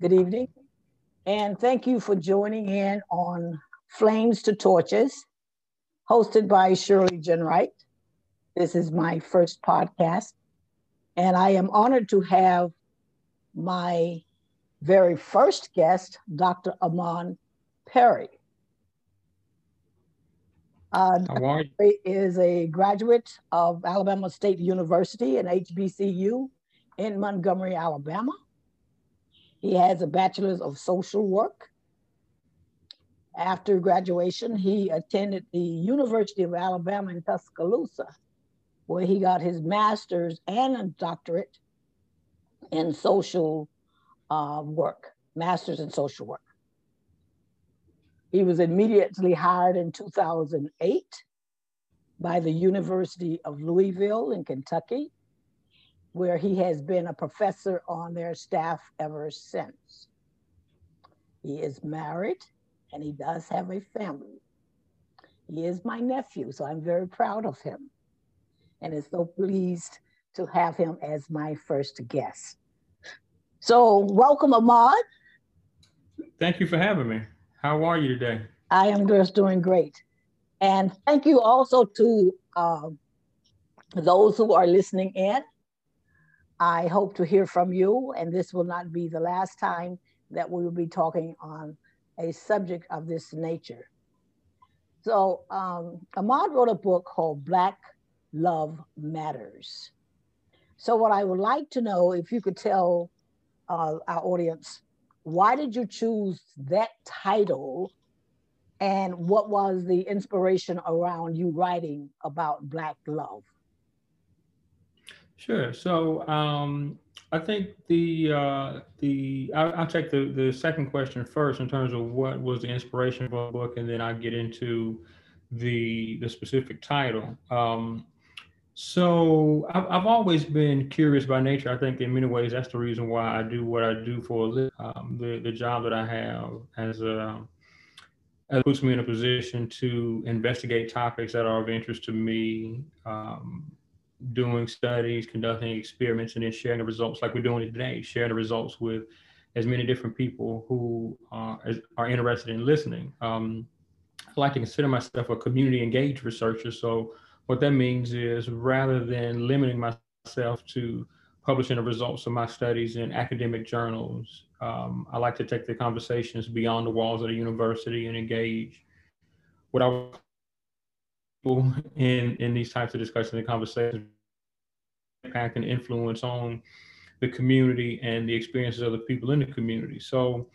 Good evening. And thank you for joining in on Flames to Torches, hosted by Shirley Jenwright. This is my first podcast. And I am honored to have my very first guest, Dr. Armon Perry. Uh, is a graduate of Alabama State University and HBCU in Montgomery, Alabama. He has a bachelor's of social work. After graduation, he attended the University of Alabama in Tuscaloosa, where he got his master's and a doctorate in social uh, work, master's in social work. He was immediately hired in 2008 by the University of Louisville in Kentucky, where he has been a professor on their staff ever since. He is married and he does have a family. He is my nephew, so I'm very proud of him and is so pleased to have him as my first guest. So, welcome, Armon. Thank you for having me. How are you today? I am just doing great. And thank you also to uh, those who are listening in. I hope to hear from you, and this will not be the last time that we will be talking on a subject of this nature. So, um, Armon wrote a book called Black Love Matters. So, what I would like to know if you could tell uh, our audience why did you choose that title? And what was the inspiration around you writing about Black love? Sure. So um, I think the uh, the I'll, I'll, take the the second question first in terms of what was the inspiration for the book, and then I get into the the specific title. Um, so I've, I've always been curious by nature. I think in many ways that's the reason why I do what I do for. Um, the the job that I have as a it puts me in a position to investigate topics that are of interest to me, um, doing studies, conducting experiments, and then sharing the results like we're doing today, sharing the results with as many different people who are, are interested in listening. Um, I like to consider myself a community engaged researcher. So what that means is rather than limiting myself to publishing the results of my studies in academic journals, um, I like to take the conversations beyond the walls of the university and engage what I people in in these types of discussions and conversations impact and influence on the community and the experiences of the people in the community. So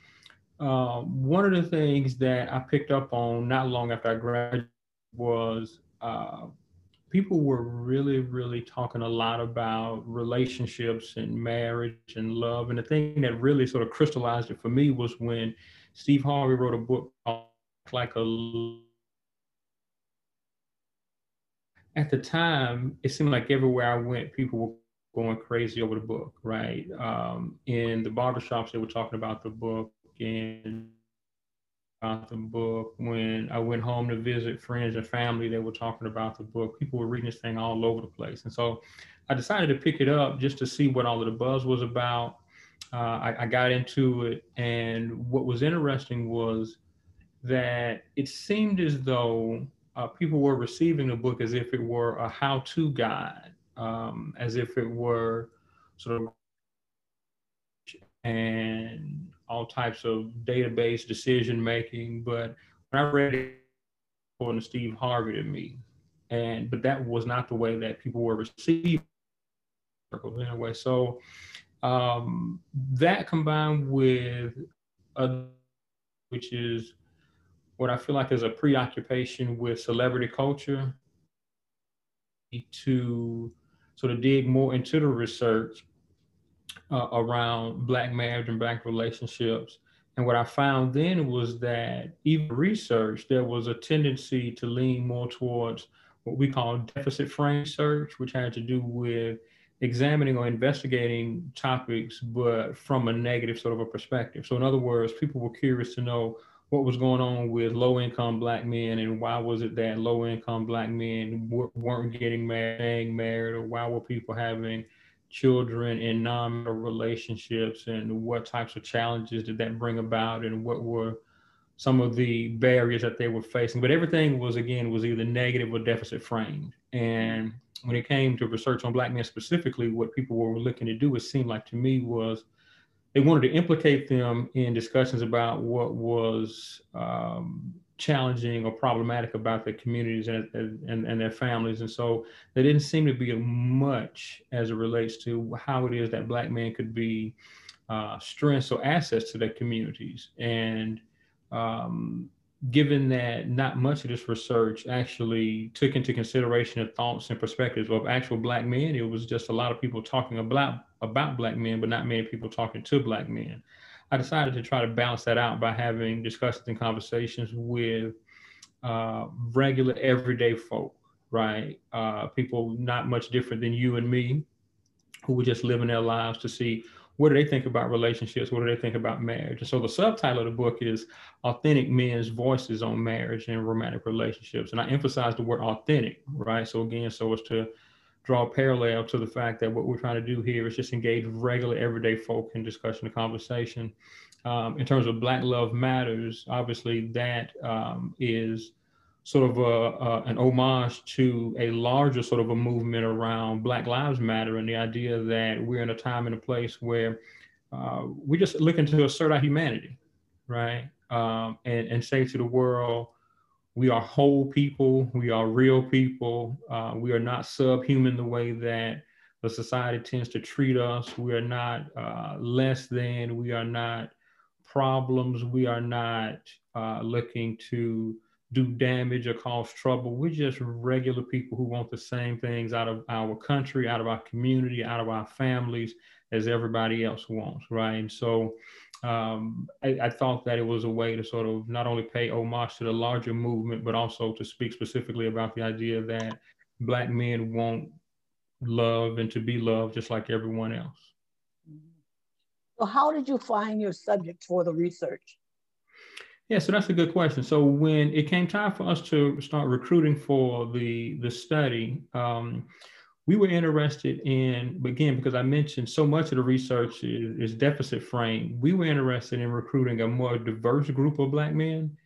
uh, one of the things that I picked up on not long after I graduated was uh, people were really, really talking a lot about relationships and marriage and love. And the thing that really sort of crystallized it for me was when Steve Harvey wrote a book called Like a at the time, it seemed like everywhere I went, people were going crazy over the book, right? Um, in the barbershops, they were talking about the book. and about the book. When I went home to visit friends and family, they were talking about the book. People were reading this thing all over the place. And so I decided to pick it up just to see what all of the buzz was about. Uh, I, I got into it. And what was interesting was that it seemed as though uh, people were receiving the book as if it were a how to guide, um, as if it were sort of and all types of database decision making. But when I read it, according to Steve Harvey to me, and but that was not the way that people were receiving circles anyway. So um, that combined with a, which is what I feel like is a preoccupation with celebrity culture to sort of dig more into the research uh, around Black marriage and Black relationships. And what I found then was that even research, there was a tendency to lean more towards what we call deficit frame research, which had to do with examining or investigating topics, but from a negative sort of a perspective. So, in other words, people were curious to know what was going on with low income black men and why was it that low income black men weren't getting married, married, or why were people having children in non-marital relationships and what types of challenges did that bring about and what were some of the barriers that they were facing? But everything was again was either negative or deficit framed. And when it came to research on black men specifically what people were looking to do it seemed like to me was they wanted to implicate them in discussions about what was um, challenging or problematic about their communities and, and, and their families. And so there didn't seem to be much as it relates to how it is that Black men could be uh, strengths or assets to their communities. And um, given that not much of this research actually took into consideration the thoughts and perspectives of actual Black men, it was just a lot of people talking about, about Black men, but not many people talking to Black men. I decided to try to balance that out by having discussions and conversations with uh, regular everyday folk, right? Uh, people not much different than you and me who were just living their lives to see what do they think about relationships? What do they think about marriage? And so the subtitle of the book is Authentic Men's Voices on Marriage and Romantic Relationships. And I emphasize the word authentic, right? So again, so as to draw a parallel to the fact that what we're trying to do here is just engage regular everyday folk in discussion and conversation. Um, in terms of Black Love Matters, obviously that um, is sort of a, an homage to a larger sort of a movement around Black Lives Matter and the idea that we're in a time and a place where uh, we're just looking to assert our humanity, right? Um, and, and say to the world, we are whole people. We are real people. Uh, we are not subhuman the way that the society tends to treat us. We are not uh, less than. We are not problems. We are not uh, looking to do damage or cause trouble. We're just regular people who want the same things out of our country, out of our community, out of our families as everybody else wants, right? And so um, I, I, thought that it was a way to sort of not only pay homage to the larger movement, but also to speak specifically about the idea that Black men want love and to be loved just like everyone else. So, how did you find your subject for the research? Yeah, so that's a good question. So when it came time for us to start recruiting for the the study, um, we were interested in, again, because I mentioned so much of the research is, is deficit frame, we were interested in recruiting a more diverse group of Black men.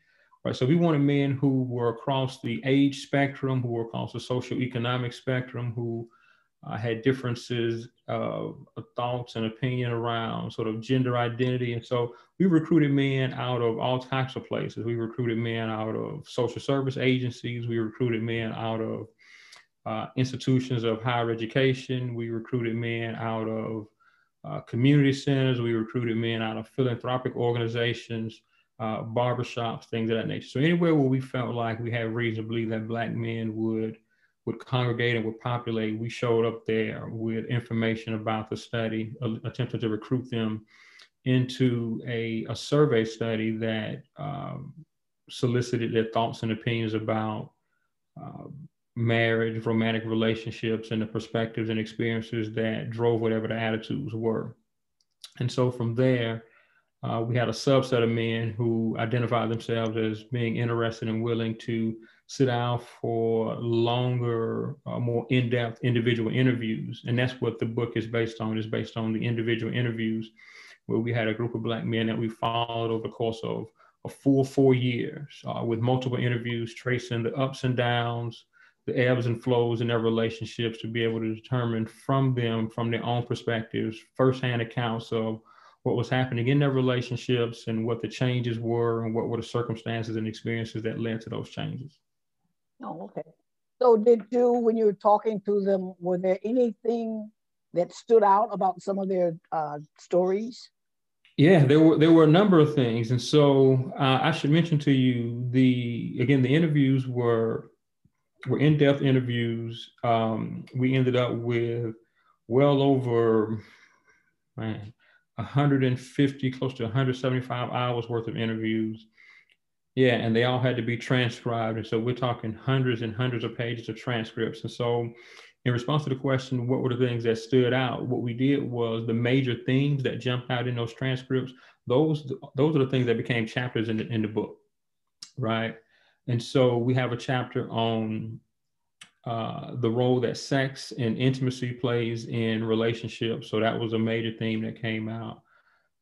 Right, so we wanted men who were across the age spectrum, who were across the social economic spectrum, who uh, had differences of, of thoughts and opinion around sort of gender identity. And so we recruited men out of all types of places. We recruited men out of social service agencies. We recruited men out of uh, institutions of higher education. We recruited men out of uh, community centers. We recruited men out of philanthropic organizations, uh, barbershops, things of that nature. So anywhere where we felt like we had reason to believe that Black men would would congregate and would populate, we showed up there with information about the study, attempted to recruit them into a, a survey study that um, solicited their thoughts and opinions about uh, marriage, romantic relationships, and the perspectives and experiences that drove whatever the attitudes were. And so from there, uh, we had a subset of men who identified themselves as being interested and willing to sit down for longer, uh, more in-depth individual interviews. And that's what the book is based on, is based on the individual interviews where we had a group of black men that we followed over the course of a full four years uh, with multiple interviews, tracing the ups and downs, the ebbs and flows in their relationships to be able to determine from them, from their own perspectives, firsthand accounts of what was happening in their relationships and what the changes were and what were the circumstances and experiences that led to those changes. Oh, okay. So did you, when you were talking to them, were there anything that stood out about some of their uh, stories? Yeah, there were there were a number of things, and so uh, I should mention to you the again the interviews were were in-depth interviews. Um, we ended up with well over man, 150, close to 175 hours worth of interviews. Yeah, and they all had to be transcribed. And so we're talking hundreds and hundreds of pages of transcripts. And so, in response to the question, what were the things that stood out? What we did was the major themes that jumped out in those transcripts. Those those are the things that became chapters in the, in the book, right? And so we have a chapter on uh, the role that sex and intimacy plays in relationships. So that was a major theme that came out.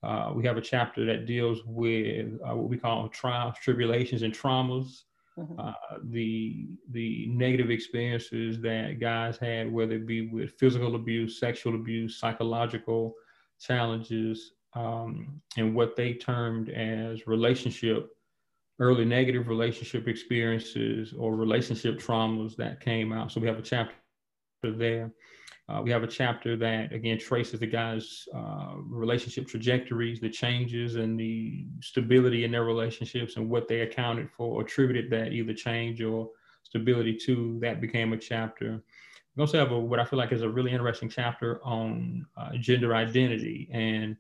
Uh, we have a chapter that deals with uh, what we call trials, tribulations, and traumas. Mm-hmm. Uh, the the negative experiences that guys had, whether it be with physical abuse, sexual abuse, psychological challenges, um, and what they termed as relationship early negative relationship experiences or relationship traumas that came out. So we have a chapter there. Uh, we have a chapter that again traces the guys' uh, relationship trajectories, the changes and the stability in their relationships and what they accounted for, attributed that either change or stability to. That became a chapter. We also have a, what I feel like is a really interesting chapter on uh, gender identity and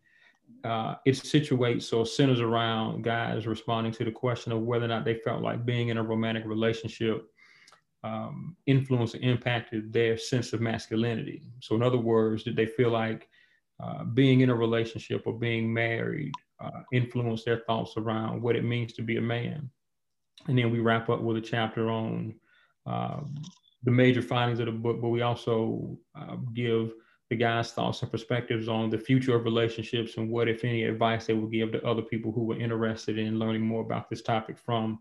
uh, it situates or centers around guys responding to the question of whether or not they felt like being in a romantic relationship um, influenced or impacted their sense of masculinity. So, in other words, did they feel like uh, being in a relationship or being married uh, influenced their thoughts around what it means to be a man? And then we wrap up with a chapter on uh, the major findings of the book, but we also uh, give the guys' thoughts and perspectives on the future of relationships and what, if any, advice they would give to other people who were interested in learning more about this topic from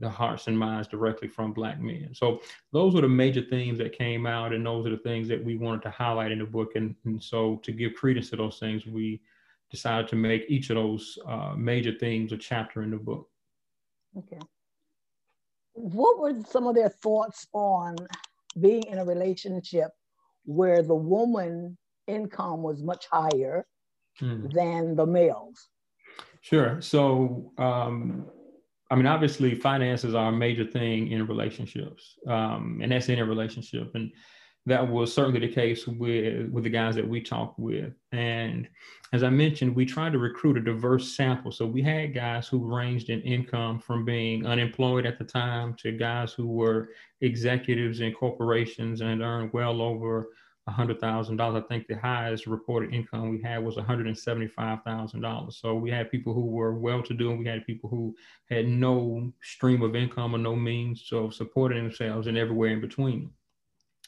the hearts and minds directly from Black men. So those were the major themes that came out, and those are the things that we wanted to highlight in the book. And, and so to give credence to those things, we decided to make each of those uh, major themes a chapter in the book. Okay. What were some of their thoughts on being in a relationship where the woman income was much higher hmm. than the males. Sure. So, um, I mean, obviously, finances are a major thing in relationships, um, and that's in a relationship, and that was certainly the case with with the guys that we talked with. And as I mentioned, we tried to recruit a diverse sample. So we had guys who ranged in income from being unemployed at the time to guys who were executives in corporations and earned well over $100,000. I think the highest reported income we had was $175,000. So we had people who were well to do and we had people who had no stream of income or no means of supporting themselves and everywhere in between.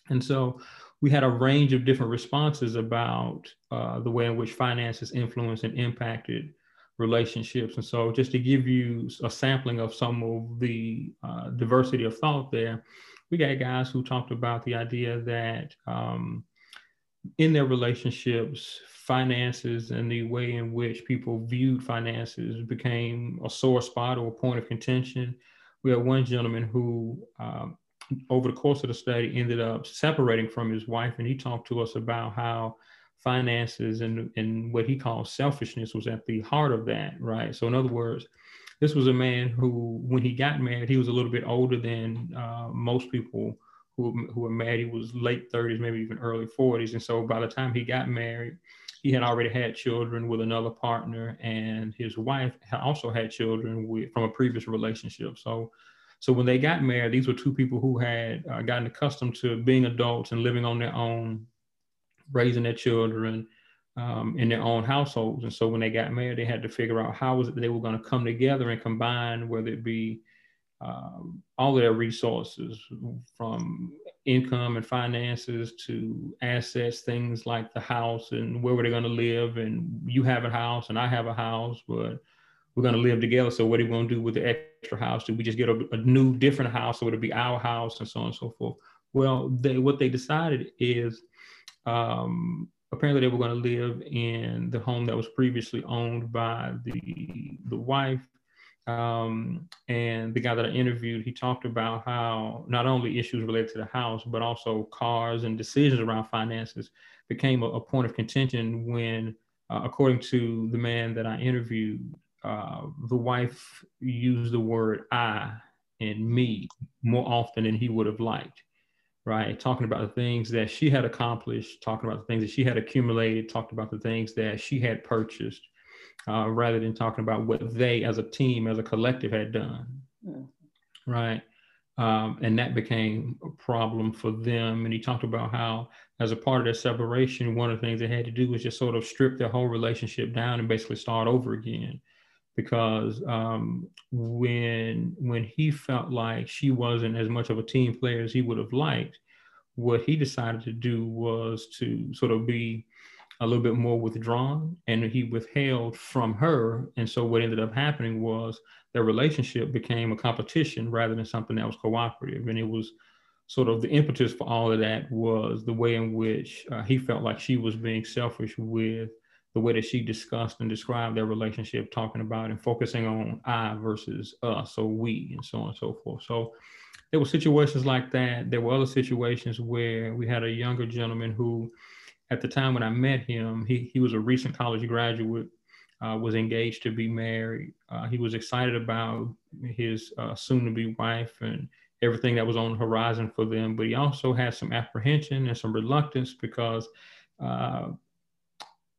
And so we had a range of different responses about uh, the way in which finances influenced and impacted relationships. And so, just to give you a sampling of some of the uh, diversity of thought there, we got guys who talked about the idea that um, in their relationships, finances and the way in which people viewed finances became a sore spot or a point of contention. We had one gentleman who, um, over the course of the study, ended up separating from his wife, and he talked to us about how finances and, and what he called selfishness was at the heart of that, right? So, in other words, this was a man who, when he got married, he was a little bit older than uh, most people who, who were married. He was late 30s, maybe even early 40s. And so by the time he got married, he had already had children with another partner, and his wife also had children with, from a previous relationship. So, so when they got married, these were two people who had uh, gotten accustomed to being adults and living on their own, raising their children, um, in their own households. And so when they got married, they had to figure out how was it that they were going to come together and combine, whether it be um, all of their resources from income and finances to assets, things like the house and where were they going to live. And you have a house and I have a house, but we're going to live together. So what are we going to do with the extra house? Do we just get a, a new, different house or would it be our house and so on and so forth? Well, they, what they decided is um, apparently they were going to live in the home that was previously owned by the the wife. Um, and the guy that I interviewed, he talked about how not only issues related to the house, but also cars and decisions around finances became a, a point of contention when, uh, according to the man that I interviewed, uh, the wife used the word I and me more often than he would have liked right? Talking about the things that she had accomplished, talking about the things that she had accumulated, talked about the things that she had purchased, uh, rather than talking about what they as a team, as a collective had done, mm-hmm. right? Um, and that became a problem for them. And he talked about how, as a part of their separation, one of the things they had to do was just sort of strip their whole relationship down and basically start over again because um, when when he felt like she wasn't as much of a team player as he would have liked, what he decided to do was to sort of be a little bit more withdrawn and he withheld from her. And so what ended up happening was their relationship became a competition rather than something that was cooperative. And it was sort of the impetus for all of that was the way in which uh, he felt like she was being selfish with the way that she discussed and described their relationship, talking about and focusing on I versus us or we and so on and so forth. So there were situations like that. There were other situations where we had a younger gentleman who, at the time when I met him, he, he was a recent college graduate, uh, was engaged to be married. Uh, he was excited about his uh, soon to be wife and everything that was on the horizon for them. But he also had some apprehension and some reluctance because uh,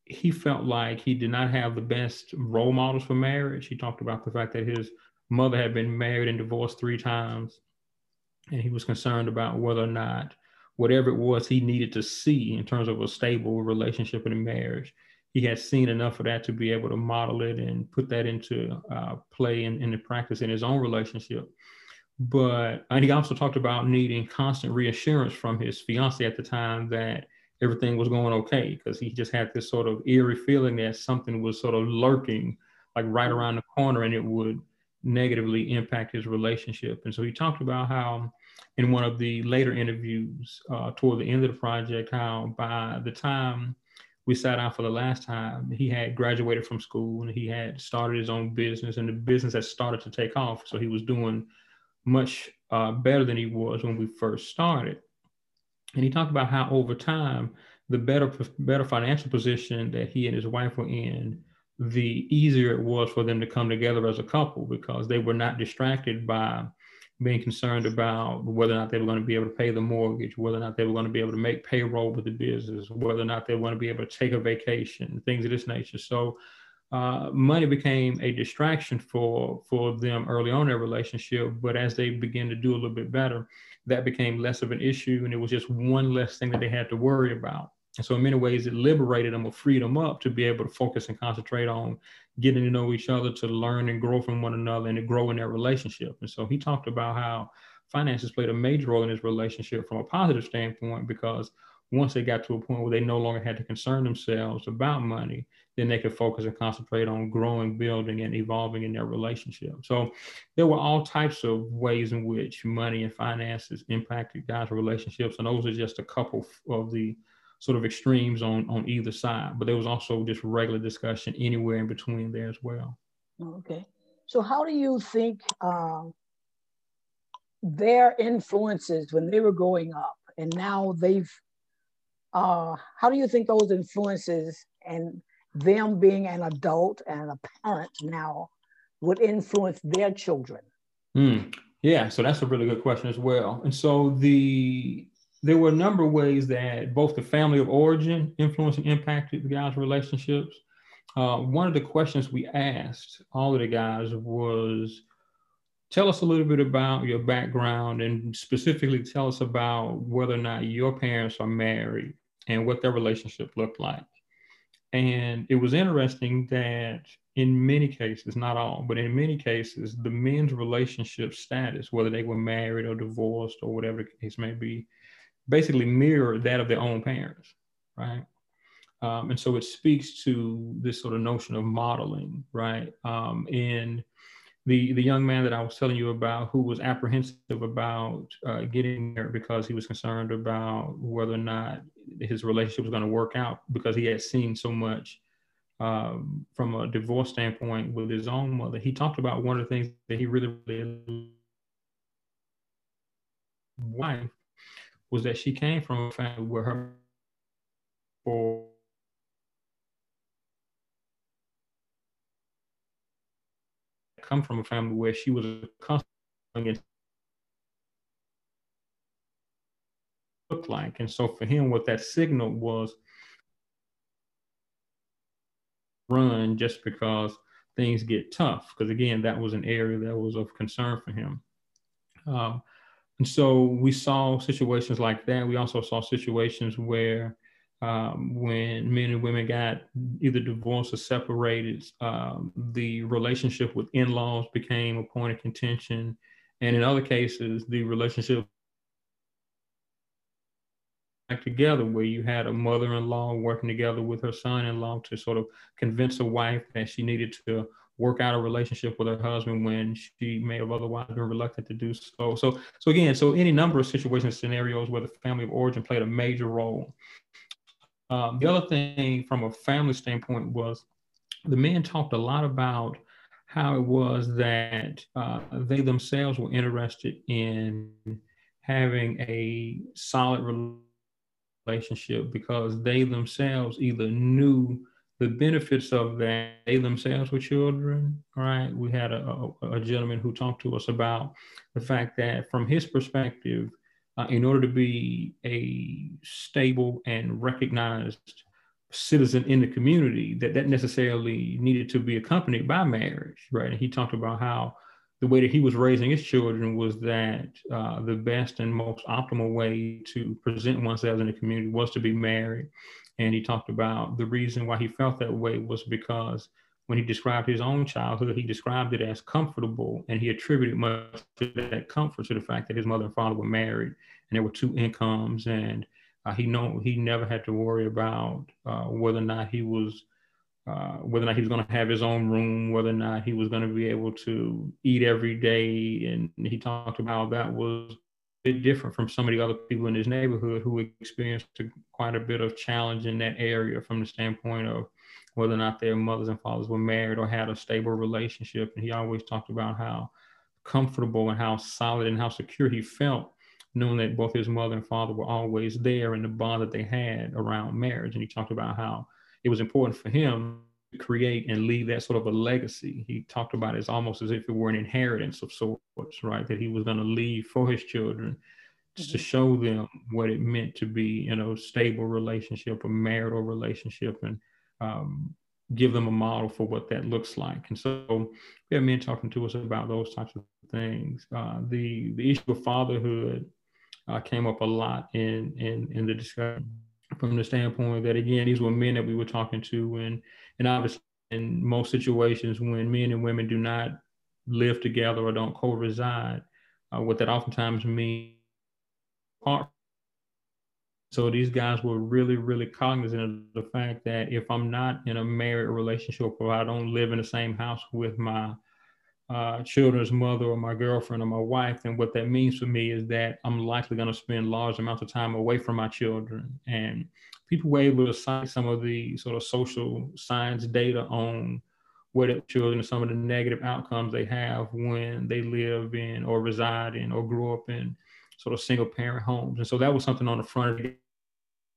he felt like he did not have the best role models for marriage. He talked about the fact that his mother had been married and divorced three times and he was concerned about whether or not whatever it was he needed to see in terms of a stable relationship in a marriage, he had seen enough of that to be able to model it and put that into uh, play and in, in practice in his own relationship. But and he also talked about needing constant reassurance from his fiance at the time that everything was going okay because he just had this sort of eerie feeling that something was sort of lurking like right around the corner and it would negatively impact his relationship. And so he talked about how, in one of the later interviews uh, toward the end of the project, how by the time we sat down for the last time, he had graduated from school and he had started his own business, and the business had started to take off. So he was doing much uh, better than he was when we first started. And he talked about how over time, the better better financial position that he and his wife were in the easier it was for them to come together as a couple because they were not distracted by being concerned about whether or not they were going to be able to pay the mortgage, whether or not they were going to be able to make payroll with the business, whether or not they going to be able to take a vacation, things of this nature. So uh, money became a distraction for for them early on in their relationship, but as they began to do a little bit better, that became less of an issue, and it was just one less thing that they had to worry about. And so in many ways, it liberated them or freed them up to be able to focus and concentrate on getting to know each other, to learn and grow from one another and to grow in their relationship. And so he talked about how finances played a major role in his relationship from a positive standpoint because once they got to a point where they no longer had to concern themselves about money, then they could focus and concentrate on growing, building, and evolving in their relationship. So there were all types of ways in which money and finances impacted guys' relationships. And those are just a couple of the sort of extremes on on either side, but there was also just regular discussion anywhere in between there as well. Okay, so how do you think um, their influences when they were growing up, and now they've uh, how do you think those influences and them being an adult and a parent now would influence their children? Mm, yeah, so that's a really good question as well. And so the there were a number of ways that both the family of origin influenced and impacted the guys' relationships. Uh, one of the questions we asked all of the guys was tell us a little bit about your background and specifically tell us about whether or not your parents are married and what their relationship looked like. And it was interesting that in many cases, not all, but in many cases, the men's relationship status, whether they were married or divorced or whatever the case may be, basically mirror that of their own parents, right? Um, and so it speaks to this sort of notion of modeling, right? Um, and the the young man that I was telling you about, who was apprehensive about uh, getting there because he was concerned about whether or not his relationship was going to work out because he had seen so much um, from a divorce standpoint with his own mother. He talked about one of the things that he really, really wife was that she came from a family where her for come from a family where she was accustomed look like. And so for him, what that signal was run just because things get tough. Because again, that was an area that was of concern for him. Um, and so we saw situations like that. We also saw situations where um, when men and women got either divorced or separated, um, the relationship with in laws became a point of contention. And in other cases, the relationship back together where you had a mother-in-law working together with her son-in-law to sort of convince a wife that she needed to work out a relationship with her husband when she may have otherwise been reluctant to do so. So, so again, so any number of situations, scenarios where the family of origin played a major role. Um, the other thing from a family standpoint was the men talked a lot about how it was that uh, they themselves were interested in having a solid relationship because they themselves either knew the benefits of that they themselves were children right? We had a, a, a, gentleman who talked to us about the fact that from his perspective uh, in order to be a stable and recognized citizen in the community that that necessarily needed to be accompanied by marriage right? And he talked about how the way that he was raising his children was that uh, the best and most optimal way to present oneself in the community was to be married. And he talked about the reason why he felt that way was because when he described his own childhood, he described it as comfortable, and he attributed much of that comfort to the fact that his mother and father were married, and there were two incomes, and uh, he know he never had to worry about uh, whether or not he was uh, whether or not he was going to have his own room, whether or not he was going to be able to eat every day, and he talked about that was a bit different from some of the other people in his neighborhood who experienced quite a bit of challenge in that area from the standpoint of whether or not their mothers and fathers were married or had a stable relationship. And he always talked about how comfortable and how solid and how secure he felt knowing that both his mother and father were always there and the bond that they had around marriage. And he talked about how it was important for him to create and leave that sort of a legacy. He talked about it as almost as if it were an inheritance of sorts, right? That he was going to leave for his children just mm-hmm. to show them what it meant to be in a stable relationship, a marital relationship, and um, give them a model for what that looks like. And so we have men talking to us about those types of things. Uh, the the issue of fatherhood uh, came up a lot in in in the discussion from the standpoint that again these were men that we were talking to and and obviously in most situations when men and women do not live together or don't co-reside uh, what that oftentimes means so these guys were really really cognizant of the fact that if i'm not in a married relationship or i don't live in the same house with my uh, children's mother or my girlfriend or my wife, then what that means for me is that I'm likely going to spend large amounts of time away from my children. And people were able to cite some of the sort of social science data on what children some of the negative outcomes they have when they live in or reside in or grow up in sort of single parent homes. And so that was something on the front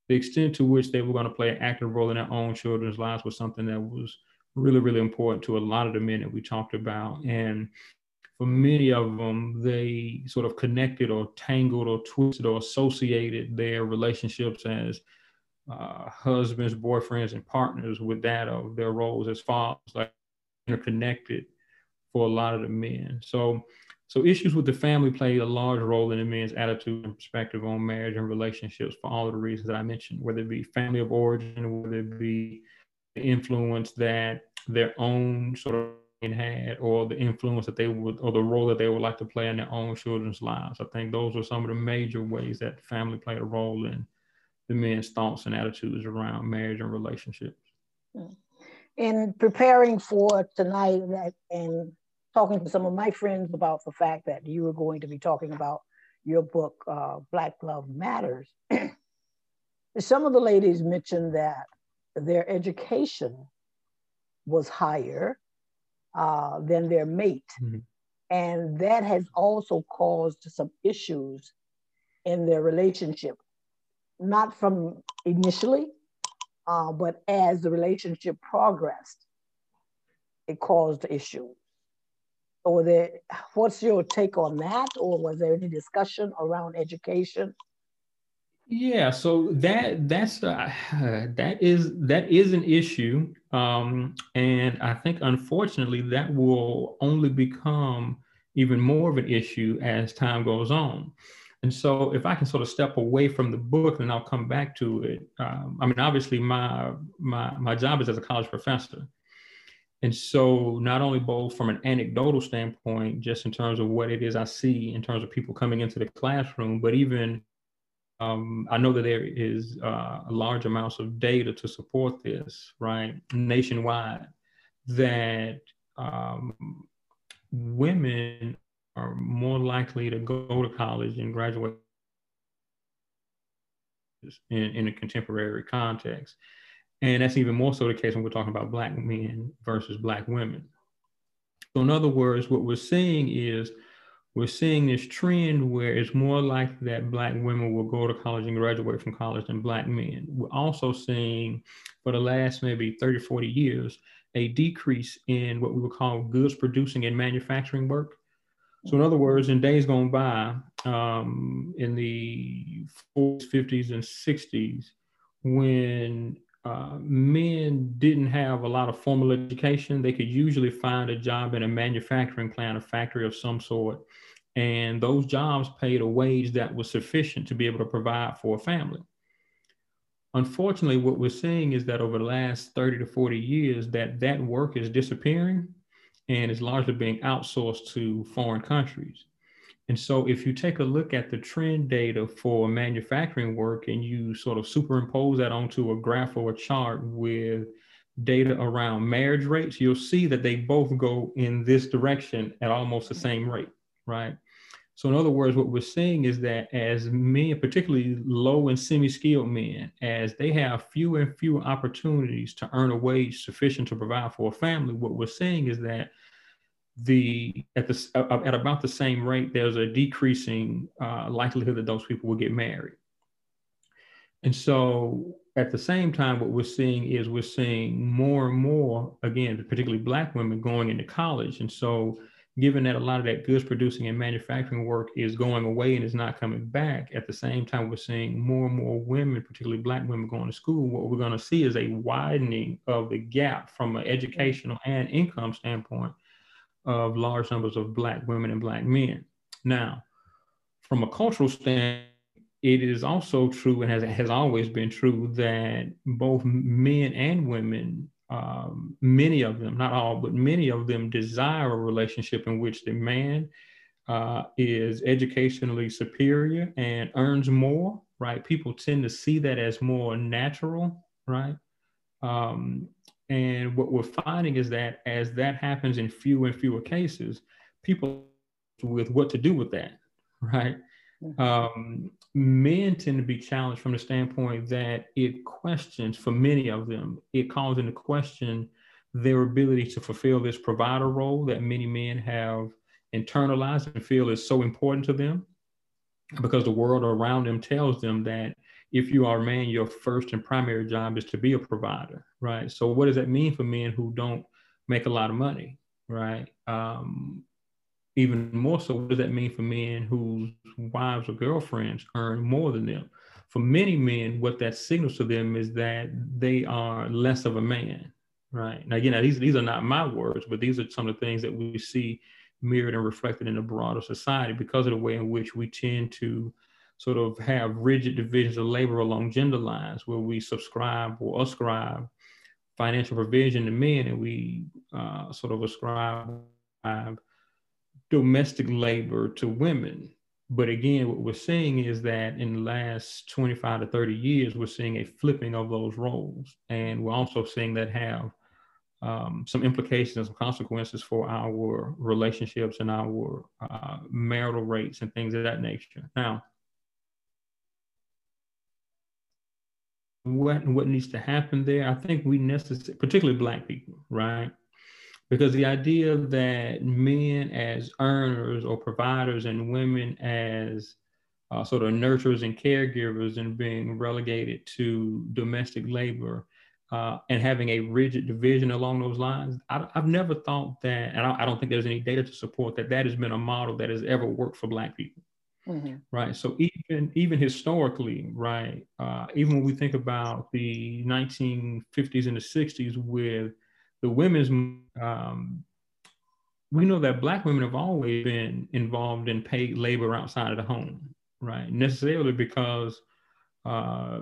the extent to which they were going to play an active role in their own children's lives was something that was really, really important to a lot of the men that we talked about. And for many of them, they sort of connected or tangled or twisted or associated their relationships as uh, husbands, boyfriends, and partners with that of their roles as fathers, like interconnected for a lot of the men. So, so issues with the family played a large role in the men's attitude and perspective on marriage and relationships for all of the reasons that I mentioned, whether it be family of origin, whether it be the influence that their own sort of had or the influence that they would or the role that they would like to play in their own children's lives. I think those are some of the major ways that family played a role in the men's thoughts and attitudes around marriage and relationships. In preparing for tonight and talking to some of my friends about the fact that you were going to be talking about your book, uh, Black Love Matters, some of the ladies mentioned that their education was higher uh, than their mate. Mm-hmm. And that has also caused some issues in their relationship, not from initially, uh, but as the relationship progressed, it caused issues. Or there, what's your take on that? Or was there any discussion around education yeah, so that that's uh, that is that is an issue, um, and I think unfortunately that will only become even more of an issue as time goes on. And so, if I can sort of step away from the book, and I'll come back to it. Um, I mean, obviously, my my my job is as a college professor, and so not only both from an anecdotal standpoint, just in terms of what it is I see in terms of people coming into the classroom, but even um, I know that there is uh, large amounts of data to support this, right, nationwide, that um, women are more likely to go to college and graduate in, in a contemporary context. And that's even more so the case when we're talking about Black men versus Black women. So, in other words, what we're seeing is we're seeing this trend where it's more likely that black women will go to college and graduate from college than black men. We're also seeing for the last maybe 30, 40 years, a decrease in what we would call goods producing and manufacturing work. So in other words, in days gone by, um, in the 40s, 50s, and 60s, when uh, men didn't have a lot of formal education, they could usually find a job in a manufacturing plant, a factory of some sort. And those jobs paid a wage that was sufficient to be able to provide for a family. Unfortunately, what we're seeing is that over the last 30 to 40 years, that that work is disappearing and is largely being outsourced to foreign countries. And so if you take a look at the trend data for manufacturing work and you sort of superimpose that onto a graph or a chart with data around marriage rates, you'll see that they both go in this direction at almost the same rate, right? So in other words, what we're seeing is that as men, particularly low and semi-skilled men, as they have fewer and fewer opportunities to earn a wage sufficient to provide for a family, what we're seeing is that the at the at about the same rate, there's a decreasing uh, likelihood that those people will get married. And so at the same time, what we're seeing is we're seeing more and more, again, particularly Black women going into college. And so, given that a lot of that goods producing and manufacturing work is going away and is not coming back, at the same time, we're seeing more and more women, particularly Black women, going to school. What we're going to see is a widening of the gap from an educational and income standpoint of large numbers of Black women and Black men. Now, from a cultural standpoint, it is also true and has, has always been true that both men and women, um, many of them, not all, but many of them desire a relationship in which the man uh, is educationally superior and earns more, right? People tend to see that as more natural, right? Um, and what we're finding is that as that happens in fewer and fewer cases, people with what to do with that, right? Um, men tend to be challenged from the standpoint that it questions, for many of them, it calls into question their ability to fulfill this provider role that many men have internalized and feel is so important to them because the world around them tells them that if you are a man, your first and primary job is to be a provider, right? So what does that mean for men who don't make a lot of money, right? Um, even more so, what does that mean for men whose wives or girlfriends earn more than them? For many men, what that signals to them is that they are less of a man, right? Now, again, these, these are not my words, but these are some of the things that we see mirrored and reflected in the broader society because of the way in which we tend to sort of have rigid divisions of labor along gender lines where we subscribe or ascribe financial provision to men and we uh, sort of ascribe domestic labor to women. But again, what we're seeing is that in the last 25 to 30 years, we're seeing a flipping of those roles. And we're also seeing that have um, some implications and some consequences for our relationships and our uh, marital rates and things of that nature. Now, what what needs to happen there. I think we necessarily, particularly Black people, right? Because the idea that men as earners or providers and women as uh, sort of nurturers and caregivers and being relegated to domestic labor uh, and having a rigid division along those lines, I, have never thought that, and I, I don't think there's any data to support that that has been a model that has ever worked for Black people. Mm-hmm. Right. So even even historically, right, uh, even when we think about the 1950s and the 60s with the women's, um, we know that Black women have always been involved in paid labor outside of the home, right? Necessarily because uh,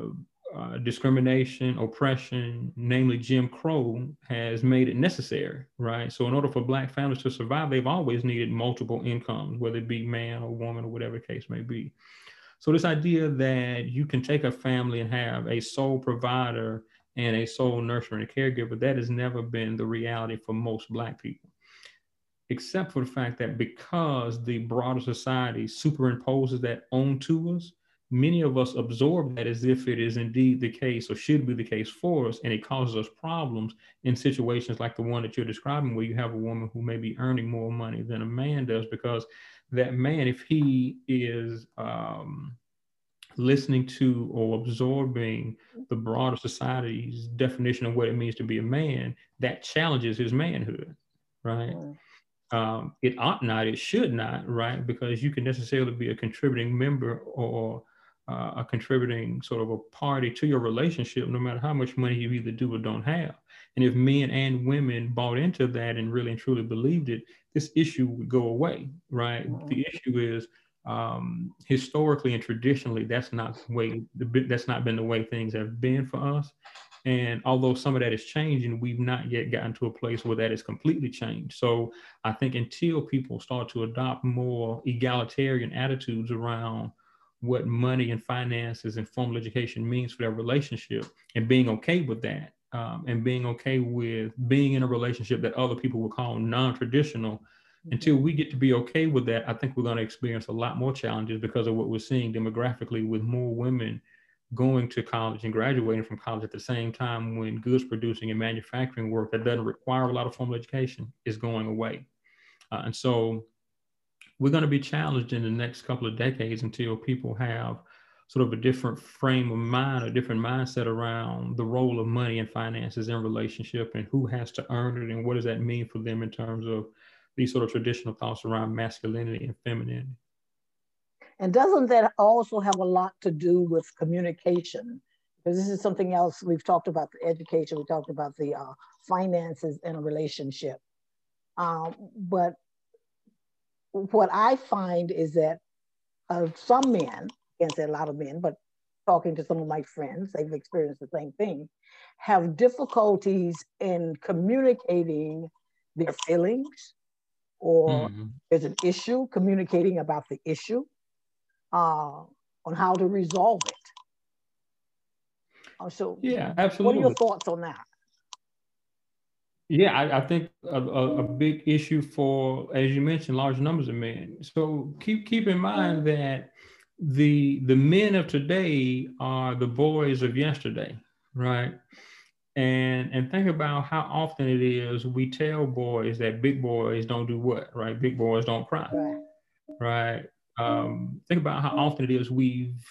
uh, discrimination, oppression, namely Jim Crow, has made it necessary, right? So, in order for Black families to survive, they've always needed multiple incomes, whether it be man or woman or whatever case may be. So this idea that you can take a family and have a sole provider and a sole nurturer and caregiver, that has never been the reality for most Black people, except for the fact that because the broader society superimposes that onto us, many of us absorb that as if it is indeed the case or should be the case for us, and it causes us problems in situations like the one that you're describing, where you have a woman who may be earning more money than a man does, because that man, if he is um, listening to or absorbing the broader society's definition of what it means to be a man, that challenges his manhood, right? Um, it ought not, it should not, right? Because you can necessarily be a contributing member or uh, a contributing sort of a party to your relationship, no matter how much money you either do or don't have. And if men and women bought into that and really and truly believed it, this issue would go away, right? The issue is um, historically and traditionally, that's not the way. That's not been the way things have been for us. And although some of that is changing, we've not yet gotten to a place where that is completely changed. So I think until people start to adopt more egalitarian attitudes around what money and finances and formal education means for their relationship and being okay with that um, and being okay with being in a relationship that other people would call non-traditional until we get to be okay with that, I think we're going to experience a lot more challenges because of what we're seeing demographically with more women going to college and graduating from college at the same time when goods producing and manufacturing work that doesn't require a lot of formal education is going away. Uh, and so we're going to be challenged in the next couple of decades until people have sort of a different frame of mind, a different mindset around the role of money and finances in relationship and who has to earn it and what does that mean for them in terms of these sort of traditional thoughts around masculinity and femininity. And doesn't that also have a lot to do with communication? Because this is something else we've talked about the education, we talked about the uh, finances in a relationship. Um, but what I find is that uh, some men, I can't say a lot of men, but talking to some of my friends, they've experienced the same thing, have difficulties in communicating their feelings, or mm-hmm. there's an issue, communicating about the issue, uh, on how to resolve it. Uh, so, yeah, absolutely. What are your thoughts on that? Yeah, I, I think a, a, big issue for, as you mentioned, large numbers of men. So keep keep in mind that the the men of today are the boys of yesterday, right? and and think about how often it is we tell boys that big boys don't do what right big boys don't cry right, right? Um, think about how often it is we've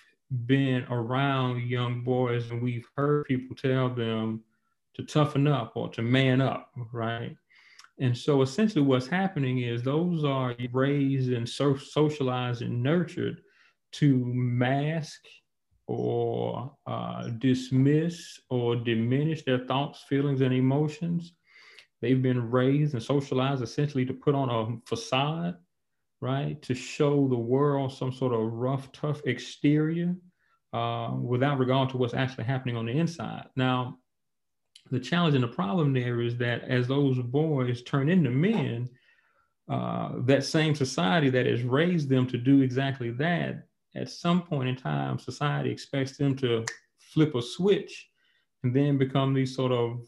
been around young boys and we've heard people tell them to toughen up or to man up right and so essentially what's happening is those are raised and so socialized and nurtured to mask or uh, dismiss or diminish their thoughts, feelings, and emotions. They've been raised and socialized essentially to put on a facade, right? To show the world some sort of rough, tough exterior uh, without regard to what's actually happening on the inside. Now, the challenge and the problem there is that as those boys turn into men, uh, that same society that has raised them to do exactly that at some point in time, society expects them to flip a switch and then become these sort of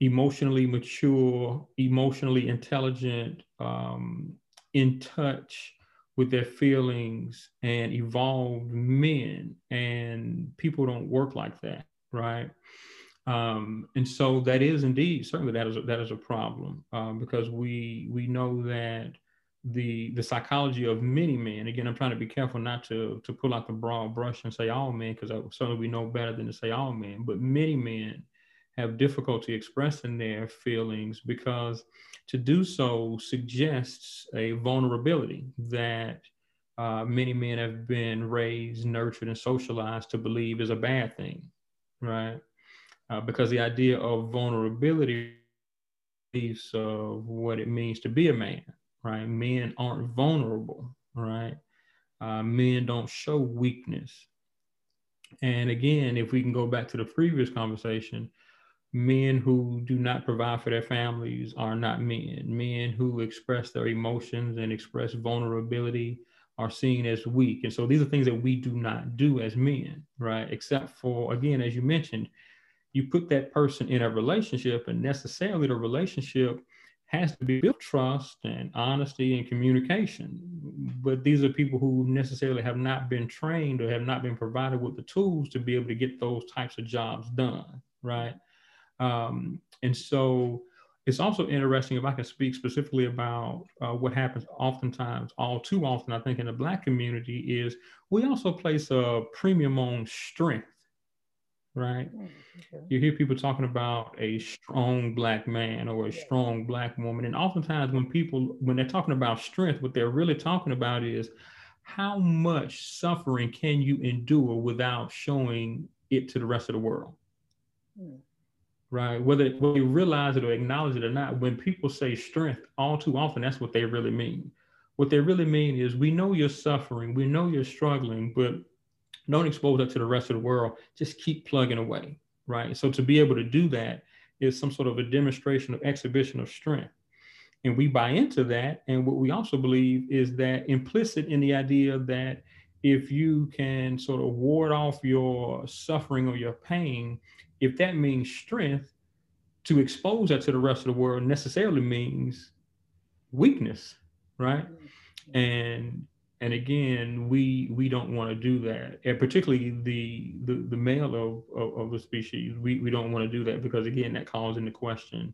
emotionally mature, emotionally intelligent, um, in touch with their feelings and evolved men. And people don't work like that, right? Um, and so that is indeed certainly that is a, that is a problem um, because we we know that the the psychology of many men. Again, I'm trying to be careful not to to pull out the broad brush and say all men, because certainly we know better than to say all men. But many men have difficulty expressing their feelings because to do so suggests a vulnerability that uh, many men have been raised, nurtured, and socialized to believe is a bad thing, right? Uh, because the idea of vulnerability is of what it means to be a man right? Men aren't vulnerable, right? Uh, men don't show weakness. And again, if we can go back to the previous conversation, men who do not provide for their families are not men. Men who express their emotions and express vulnerability are seen as weak. And so these are things that we do not do as men, right? Except for, again, as you mentioned, you put that person in a relationship, and necessarily the relationship has to be built trust and honesty and communication. But these are people who necessarily have not been trained or have not been provided with the tools to be able to get those types of jobs done, right? Um, and so it's also interesting if I can speak specifically about uh, what happens oftentimes, all too often, I think, in the Black community is we also place a premium on strength, right? Mm, okay. You hear people talking about a strong Black man or a yeah. strong Black woman. And oftentimes, when people, when they're talking about strength, what they're really talking about is how much suffering can you endure without showing it to the rest of the world? Mm right? Whether, whether you realize it or acknowledge it or not, when people say strength, all too often that's what they really mean. What they really mean is we know you're suffering, we know you're struggling, but don't expose that to the rest of the world. Just keep plugging away, right? So to be able to do that is some sort of a demonstration of exhibition of strength. And we buy into that. And what we also believe is that implicit in the idea that if you can sort of ward off your suffering or your pain, if that means strength, to expose that to the rest of the world necessarily means weakness, right? Mm-hmm. And and again, we we don't want to do that, and particularly the the, the male of, of, of the species, we, we don't want to do that because again, that calls into question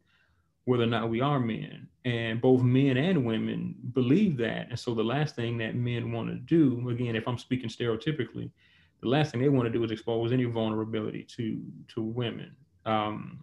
whether or not we are men. And both men and women believe that. And so the last thing that men want to do, again, if I'm speaking stereotypically, the last thing they want to do is expose any vulnerability to to women. Um,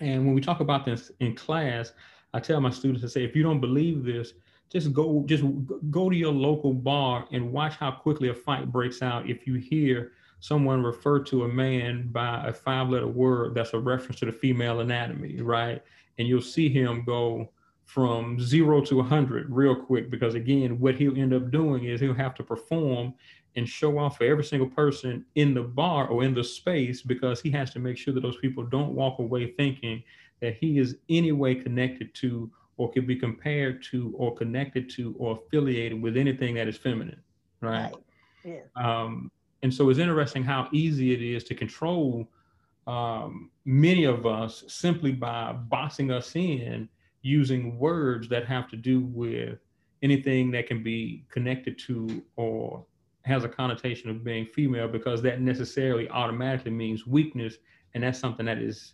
and when we talk about this in class, I tell my students to say, if you don't believe this, just go just go to your local bar and watch how quickly a fight breaks out if you hear someone refer to a man by a five letter word that's a reference to the female anatomy, right? And you'll see him go from zero to 100 real quick because, again, what he'll end up doing is he'll have to perform and show off for every single person in the bar or in the space because he has to make sure that those people don't walk away thinking that he is any way connected to or can be compared to or connected to or affiliated with anything that is feminine right, right. Yeah. Um, and so it's interesting how easy it is to control um, many of us simply by boxing us in using words that have to do with anything that can be connected to or has a connotation of being female because that necessarily automatically means weakness, and that's something that is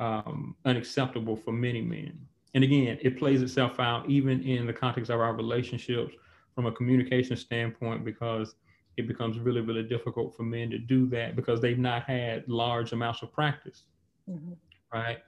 um, unacceptable for many men. And again, it plays itself out even in the context of our relationships from a communication standpoint because it becomes really, really difficult for men to do that because they've not had large amounts of practice, mm-hmm. right?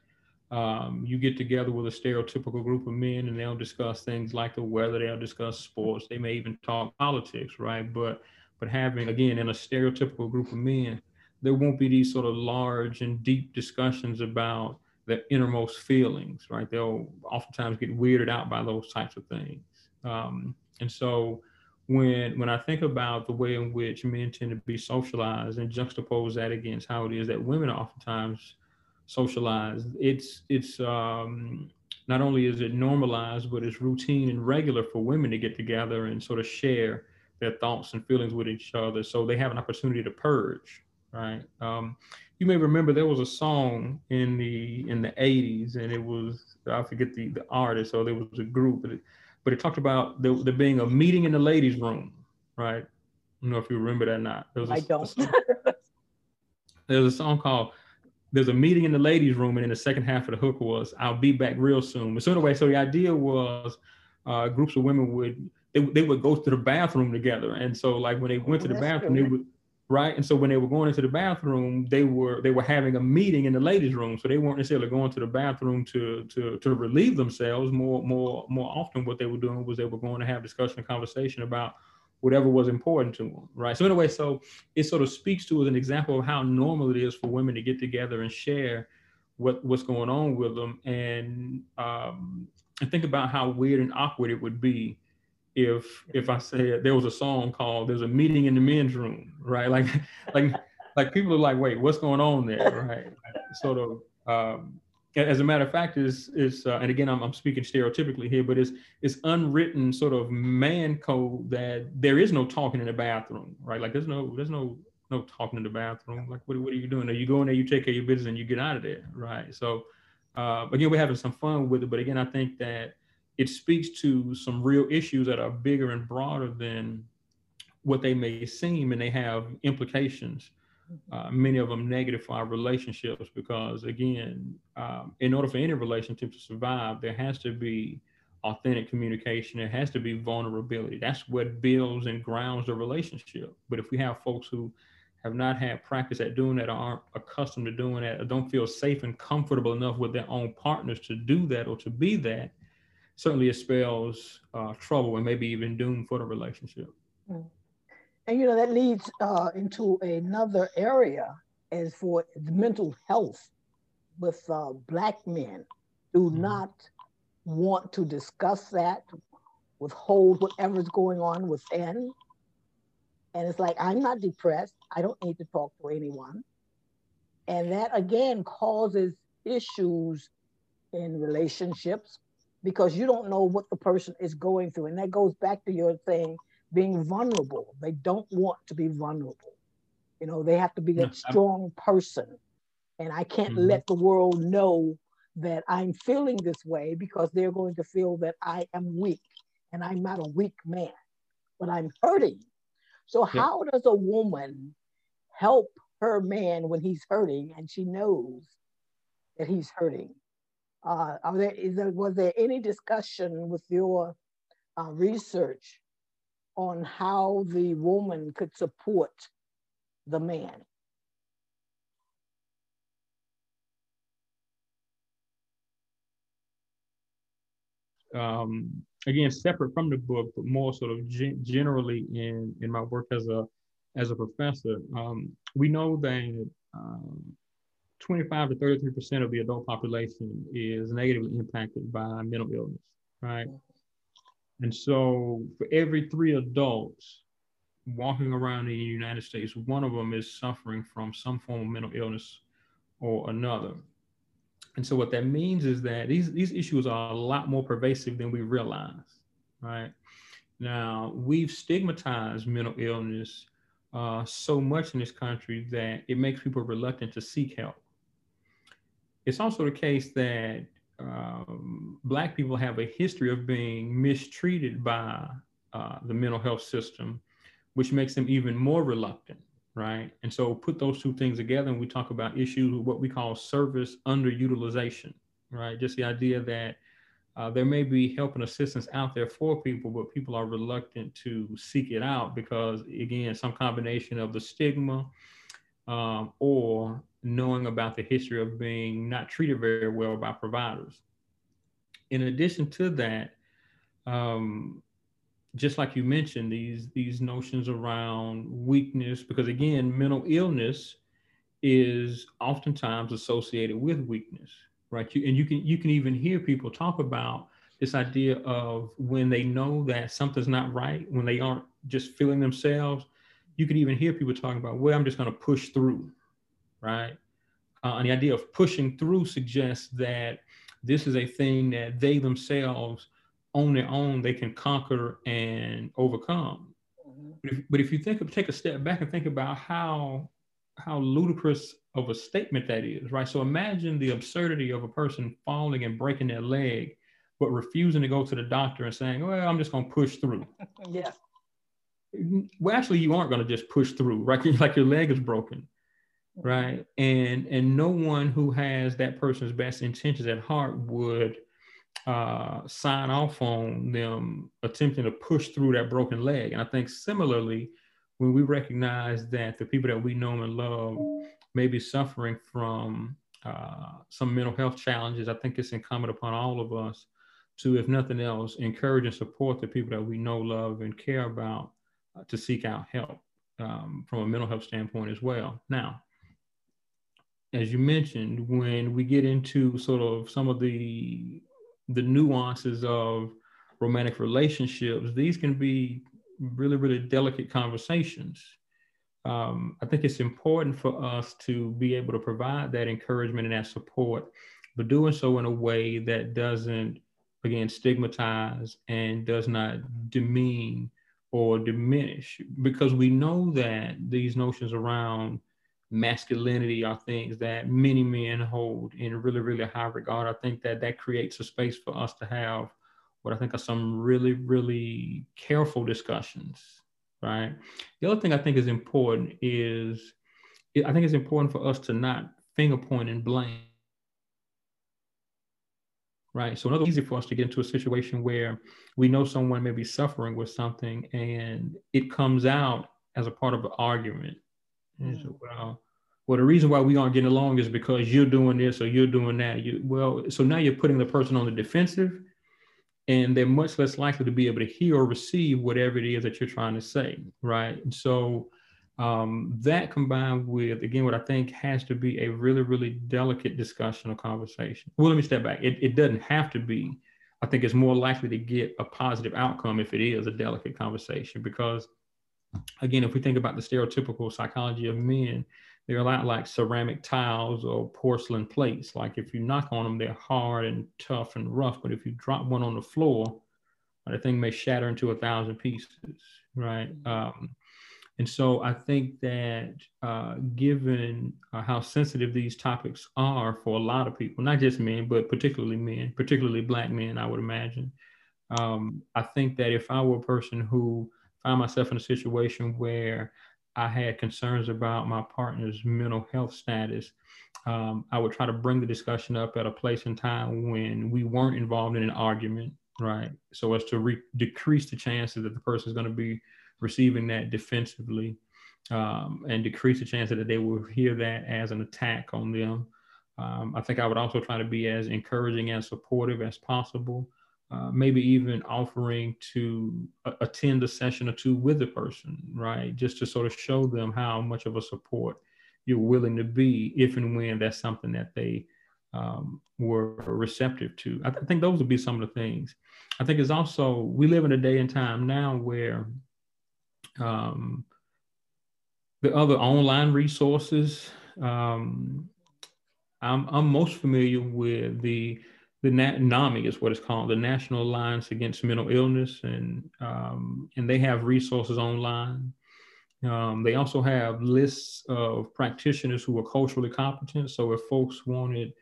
Um, you get together with a stereotypical group of men and they'll discuss things like the weather, they'll discuss sports, they may even talk politics, right? But but having again in a stereotypical group of men, there won't be these sort of large and deep discussions about their innermost feelings, right? They'll oftentimes get weirded out by those types of things. Um, and so when when I think about the way in which men tend to be socialized and juxtapose that against how it is that women are oftentimes socialized. It's it's um, not only is it normalized, but it's routine and regular for women to get together and sort of share their thoughts and feelings with each other, so they have an opportunity to purge. Right. Um, you may remember there was a song in the in the 80s, and it was I forget the the artist, or there was a group, but it, but it talked about there, there being a meeting in the ladies' room. Right. I don't know if you remember that or not. There was a, I don't. there's a song called there's a meeting in the ladies' room, and then the second half of the hook was, "I'll be back real soon." But so anyway, so the idea was, uh, groups of women would they, they would go to the bathroom together, and so like when they went to the bathroom, they would right, and so when they were going into the bathroom, they were they were having a meeting in the ladies' room, so they weren't necessarily going to the bathroom to to to relieve themselves. More more more often, what they were doing was they were going to have discussion and conversation about whatever was important to them, right? So anyway, so it sort of speaks to as an example of how normal it is for women to get together and share what what's going on with them, and um, and think about how weird and awkward it would be if if I said there was a song called "There's a Meeting in the Men's Room," right? Like like like people are like, wait, what's going on there, right? Sort of. Um, as a matter of fact, is is uh, and again I'm, I'm speaking stereotypically here, but it's it's unwritten sort of man code that there is no talking in the bathroom, right? Like there's no there's no no talking in the bathroom. Like what what are you doing? Are you going there, you take care of your business, and you get out of there, right? So uh, again, we're having some fun with it, but again, I think that it speaks to some real issues that are bigger and broader than what they may seem, and they have implications. Uh, many of them negative for our relationships because again um, in order for any relationship to survive there has to be authentic communication. There has to be vulnerability. That's what builds and grounds the relationship. But if we have folks who have not had practice at doing that or aren't accustomed to doing that or don't feel safe and comfortable enough with their own partners to do that or to be that certainly it spells uh, trouble and maybe even doom for the relationship mm. And you know, that leads uh, into another area as for the mental health with uh, Black men do mm-hmm. not want to discuss that, withhold whatever's going on within. And it's like, I'm not depressed. I don't need to talk to anyone. And that again causes issues in relationships because you don't know what the person is going through. And that goes back to your thing being vulnerable. They don't want to be vulnerable. You know, they have to be a strong person. And I can't mm-hmm. let the world know that I'm feeling this way because they're going to feel that I am weak and I'm not a weak man, but I'm hurting. So, yeah. how does a woman help her man when he's hurting and she knows that he's hurting? Uh, are there, is there, was there any discussion with your uh, research on how the woman could support the man. Um, again, separate from the book, but more sort of gen- generally in in my work as a as a professor, um, we know that um, 25 to 33 percent of the adult population is negatively impacted by mental illness, right? And so for every three adults walking around in the United States, one of them is suffering from some form of mental illness or another. And so what that means is that these, these issues are a lot more pervasive than we realize, right? Now, we've stigmatized mental illness uh, so much in this country that it makes people reluctant to seek help. It's also the case that um, Black people have a history of being mistreated by uh, the mental health system, which makes them even more reluctant, right? And so put those two things together and we talk about issues of what we call service underutilization, right? Just the idea that uh, there may be help and assistance out there for people, but people are reluctant to seek it out because, again, some combination of the stigma um, or knowing about the history of being not treated very well by providers. In addition to that, um, just like you mentioned, these these notions around weakness, because again, mental illness is oftentimes associated with weakness, right? You, and you can you can even hear people talk about this idea of when they know that something's not right, when they aren't just feeling themselves. You can even hear people talking about, well, I'm just going to push through, right? Uh, and the idea of pushing through suggests that this is a thing that they themselves, on their own, they can conquer and overcome. Mm-hmm. But, if, but if you think of take a step back and think about how how ludicrous of a statement that is, right? So imagine the absurdity of a person falling and breaking their leg, but refusing to go to the doctor and saying, "Well, I'm just going to push through." yeah. Well, actually, you aren't going to just push through, right? Like your leg is broken right? And and no one who has that person's best intentions at heart would uh, sign off on them attempting to push through that broken leg. And i think similarly when we recognize that the people that we know and love may be suffering from uh, some mental health challenges i think it's incumbent upon all of us to if nothing else encourage and support the people that we know love and care about uh, to seek out help um, from a mental health standpoint as well. Now as you mentioned, when we get into sort of some of the the nuances of romantic relationships, these can be really, really delicate conversations. Um, I think it's important for us to be able to provide that encouragement and that support but doing so in a way that doesn't, again, stigmatize and does not demean or diminish. Because we know that these notions around masculinity are things that many men hold in really, really high regard. I think that that creates a space for us to have what I think are some really, really careful discussions, right? The other thing I think is important is I think it's important for us to not finger point and blame. Right. So it's easy for us to get into a situation where we know someone may be suffering with something and it comes out as a part of an argument. Mm. So, well, well, the reason why we aren't getting along is because you're doing this or you're doing that. You well, so now you're putting the person on the defensive and they're much less likely to be able to hear or receive whatever it is that you're trying to say. Right. And so um, that combined with again what i think has to be a really really delicate discussion or conversation well let me step back it, it doesn't have to be i think it's more likely to get a positive outcome if it is a delicate conversation because again if we think about the stereotypical psychology of men they're a lot like ceramic tiles or porcelain plates. Like if you knock on them they're hard and tough and rough but if you drop one on the floor the thing may shatter into a thousand pieces right? Um, and so I think that uh, given uh, how sensitive these topics are for a lot of people, not just men, but particularly men, particularly Black men, I would imagine, um, I think that if I were a person who found myself in a situation where I had concerns about my partner's mental health status, um, I would try to bring the discussion up at a place and time when we weren't involved in an argument, right? So as to re- decrease the chances that the person is going to be receiving that defensively um, and decrease the chance that they will hear that as an attack on them. Um, I think I would also try to be as encouraging and supportive as possible. Uh, maybe even offering to uh, attend a session or two with the person, right? Just to sort of show them how much of a support you're willing to be if and when that's something that they um, were receptive to. I, th- think those would be some of the things. I think it's also, we live in a day and time now where um, the other online resources, um, I'm, I'm most familiar with the the NAMI is what it's called, the National Alliance Against Mental Illness, and um, and they have resources online. Um, they also have lists of practitioners who are culturally competent. So if folks wanted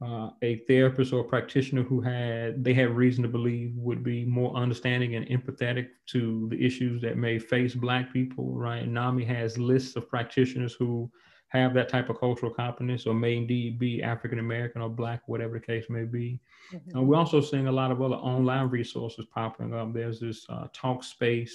uh, a therapist or a practitioner who had they had reason to believe would be more understanding and empathetic to the issues that may face black people right nami has lists of practitioners who have that type of cultural competence or may indeed be african american or black whatever the case may be mm-hmm. uh, we're also seeing a lot of other online resources popping up there's this uh, Talkspace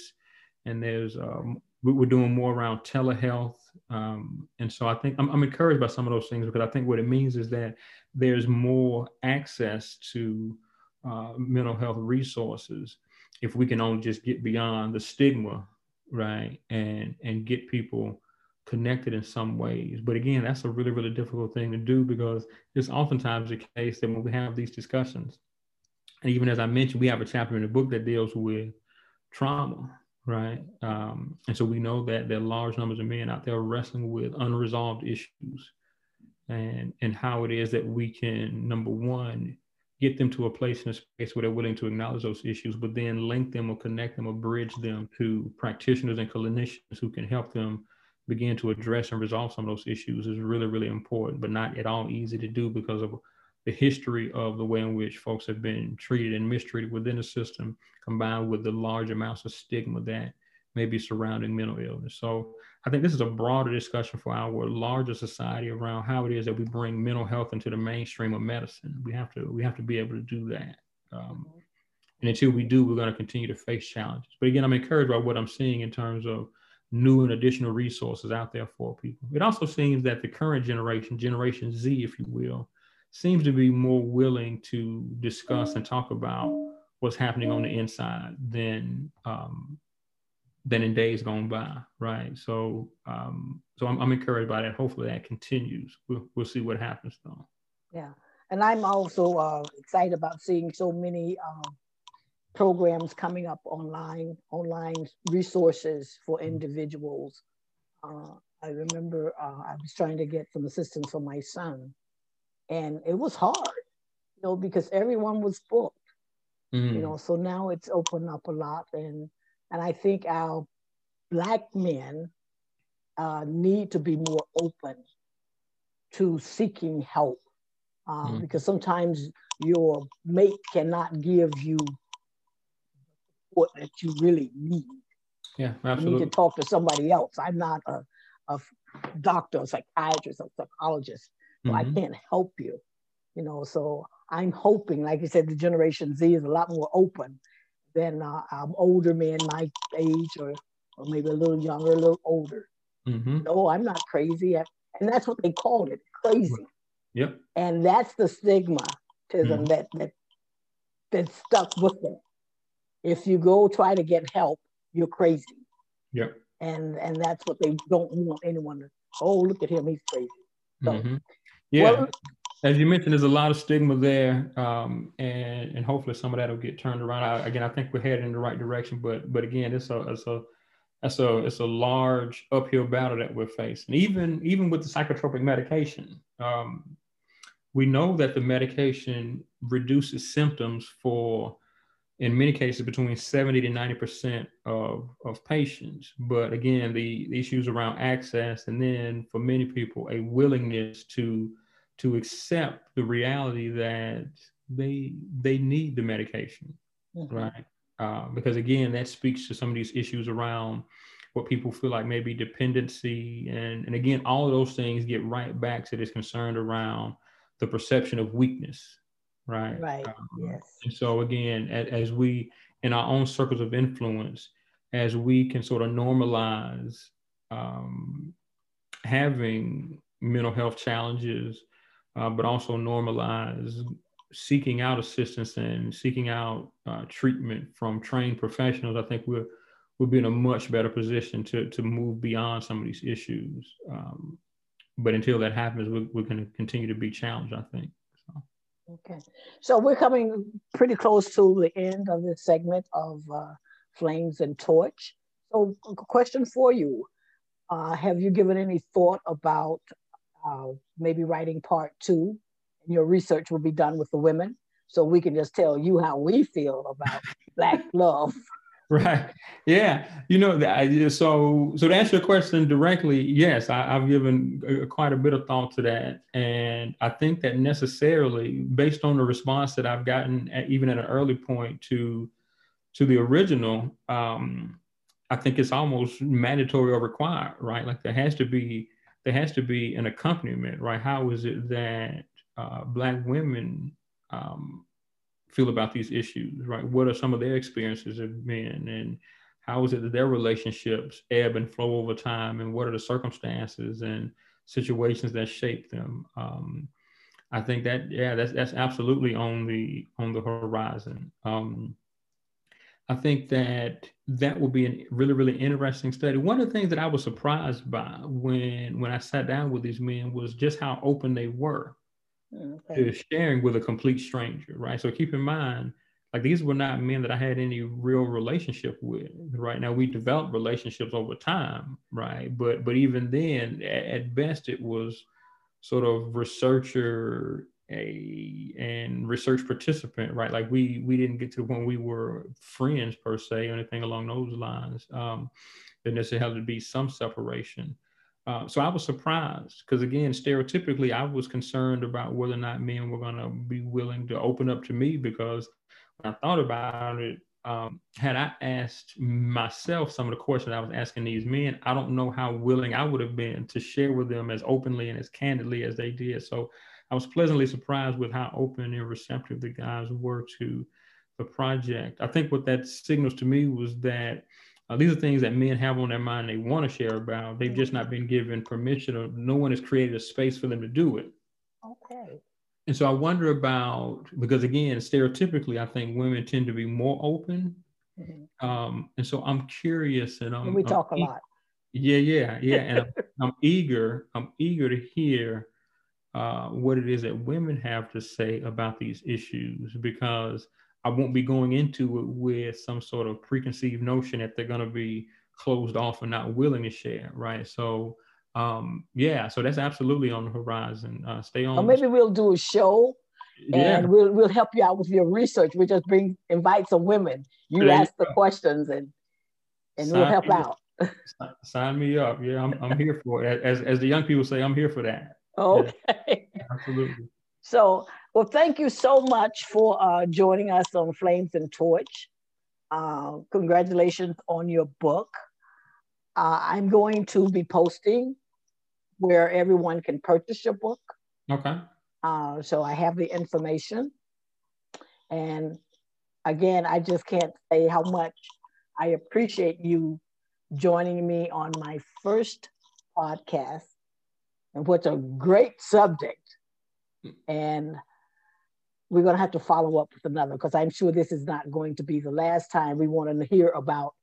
and there's um, we're doing more around telehealth um, and so i think I'm, I'm encouraged by some of those things because i think what it means is that there's more access to uh, mental health resources if we can only just get beyond the stigma, right, and and get people connected in some ways. But again, that's a really really difficult thing to do because it's oftentimes the case that when we have these discussions, and even as I mentioned, we have a chapter in the book that deals with trauma, right? Um, and so we know that there are large numbers of men out there wrestling with unresolved issues and and how it is that we can number one get them to a place in a space where they're willing to acknowledge those issues but then link them or connect them or bridge them to practitioners and clinicians who can help them begin to address and resolve some of those issues is really really important but not at all easy to do because of the history of the way in which folks have been treated and mistreated within the system combined with the large amounts of stigma that may be surrounding mental illness so I think this is a broader discussion for our larger society around how it is that we bring mental health into the mainstream of medicine. We have to we have to be able to do that. Um, and until we do, we're going to continue to face challenges. But again, I'm encouraged by what I'm seeing in terms of new and additional resources out there for people. It also seems that the current generation, Generation Z, if you will, seems to be more willing to discuss and talk about what's happening on the inside than um, than in days gone by, right? So, um, so I'm, I'm encouraged by that. Hopefully, that continues. We'll, we'll see what happens, though. Yeah, and I'm also uh, excited about seeing so many um, programs coming up online, online resources for mm-hmm. individuals. Uh, I remember uh, I was trying to get some assistance for my son, and it was hard, you know, because everyone was booked. Mm. You know, so now it's opened up a lot, and and I think our black men uh, need to be more open to seeking help um, mm. because sometimes your mate cannot give you what that you really need. Yeah, absolutely. You need to talk to somebody else. I'm not a, a doctor, a psychiatrist, a psychologist, so mm-hmm. I can't help you. You know, so I'm hoping, like you said, the Generation Z is a lot more open than uh, um, older men my age or, or maybe a little younger, a little older. Mm-hmm. No, I'm not crazy. and that's what they called it, crazy. Yep. And that's the stigma mm-hmm. that, that that stuck with them. If you go try to get help, you're crazy. Yep. And and that's what they don't want anyone to. Oh, look at him, he's crazy. So, mm-hmm. Yeah. Well, as you mentioned, there's a lot of stigma there, um, and and hopefully some of that will get turned around. I, again, I think we're headed in the right direction, but but again, it's a it's a it's a it's a large uphill battle that we're facing. Even even with the psychotropic medication, um, we know that the medication reduces symptoms for in many cases between 70 to 90 percent of, of patients. But again the, the, issues around access and then for many people a willingness to to accept the reality that they they need the medication mm-hmm. right? Uh, because again that speaks to some of these issues around what people feel like maybe dependency and and again all of those things get right back to this concern around the perception of weakness right right um, yes and so again as, as we in our own circles of influence as we can sort of normalize um, having mental health challenges uh, but also normalize seeking out assistance and seeking out uh, treatment from trained professionals, I think we'll we'll be in a much better position to to move beyond some of these issues. Um, but until that happens, we're, we're going to continue to be challenged. I think. Okay, so we're coming pretty close to the end of this segment of uh, Flames and Torch. So, a question for you: uh, Have you given any thought about uh, maybe writing part two. And your research will be done with the women, so we can just tell you how we feel about Black love. Right. Yeah. You know, so so to answer your question directly, yes, I, have given quite a bit of thought to that, and I think that necessarily, based on the response that I've gotten, at, even at an early point to to the original, um, I think it's almost mandatory or required, right? Like there has to be there has to be an accompaniment, right? How is it that uh, Black women um, feel about these issues, right? What are some of their experiences of men, and how is it that their relationships ebb and flow over time, and what are the circumstances and situations that shape them? Um, I think that yeah, that's that's absolutely on the on the horizon. Um, I think that that will be a really, really interesting study. One of the things that I was surprised by when when I sat down with these men was just how open they were okay. sharing with a complete stranger, right? So keep in mind, like these were not men that I had any real relationship with. Right now, we developed relationships over time, right? But but even then, at, at best, it was sort of researcher a and research participant, right? Like we we didn't get to the point we were friends per se or anything along those lines. Um, there necessarily had to be some separation. Uh, so I was surprised because again, stereotypically, I was concerned about whether or not men were going to be willing to open up to me because when I thought about it, um, had I asked myself some of the questions I was asking these men, I don't know how willing I would have been to share with them as openly and as candidly as they did. So I was pleasantly surprised with how open and receptive the guys were to the project. I think what that signals to me was that uh, these are things that men have on their mind they want to share about. They've just not been given permission, or no one has created a space for them to do it. Okay. And so I wonder about because again, stereotypically, I think women tend to be more open. Mm-hmm. Um, and so I'm curious, and I'm, we talk I'm a lot. Yeah, yeah, yeah, and I'm, I'm eager. I'm eager to hear uh, what it is that women have to say about these issues because I won't be going into it with some sort of preconceived notion that they're going to be closed off and not willing to share, right? So um, yeah, so that's absolutely on the horizon. Uh, stay on. Or maybe we'll do a show yeah. and we'll we'll help you out with your research. We just bring invite some women. You ask the questions and and sign we'll help out. sign me up. Yeah, I'm I'm here for it. As as the young people say, I'm here for that. Okay. Yeah, absolutely. So, well, thank you so much for uh, joining us on Flames and Torch. Uh, congratulations on your book. Uh, I'm going to be posting where everyone can purchase your book. Okay. Uh, so I have the information. And again, I just can't say how much I appreciate you joining me on my first podcast and what's a great subject. And we're going to have to follow up with another because I'm sure this is not going to be the last time we want to hear about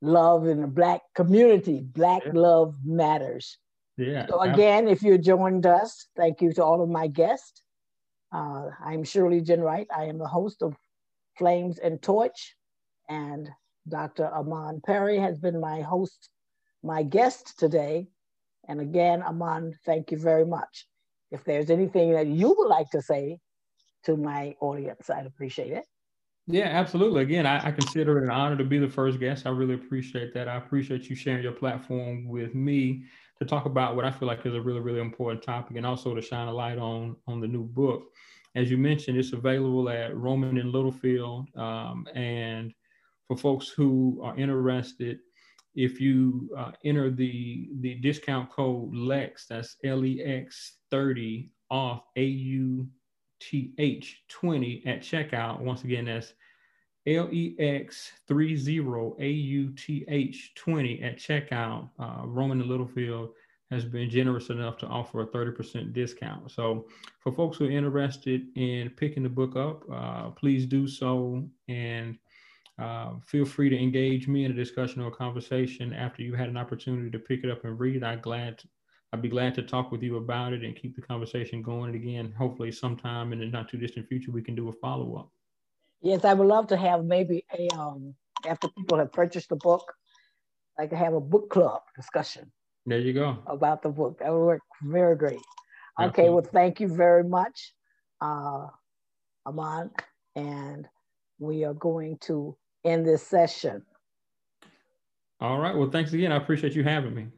love in the Black community. Black yeah. love matters. Yeah. So again, if you joined us, thank you to all of my guests. Uh, I'm Shirley Jen Wright. I am the host of Flames and Torch, and Dr. Armon Perry has been my host, my guest today. And again, Armon, thank you very much. If there's anything that you would like to say to my audience, I'd appreciate it. Yeah, absolutely. Again, I, I, consider it an honor to be the first guest. I really appreciate that. I appreciate you sharing your platform with me to talk about what I feel like is a really, really important topic and also to shine a light on on the new book. As you mentioned, it's available at Rowman and Littlefield. Um, and for folks who are interested, if you uh, enter the the discount code LEX, that's L E X 30 off A U T H 20 at checkout. Once again, that's LEX30 AUTH20 at checkout, uh, Rowman and Littlefield has been generous enough to offer a 30% discount. So, for folks who are interested in picking the book up, uh, please do so and uh, feel free to engage me in a discussion or a conversation after you had an opportunity to pick it up and read. I'm glad to, I'd be glad to talk with you about it and keep the conversation going. And again, hopefully, sometime in the not too distant future, we can do a follow up. Yes, I would love to have maybe a um after people have purchased the book, like to have a book club discussion. There you go. About the book. That would work very great. Okay, well, thank you very much, uh, Armon. And we are going to end this session. All right. Well, thanks again. I appreciate you having me.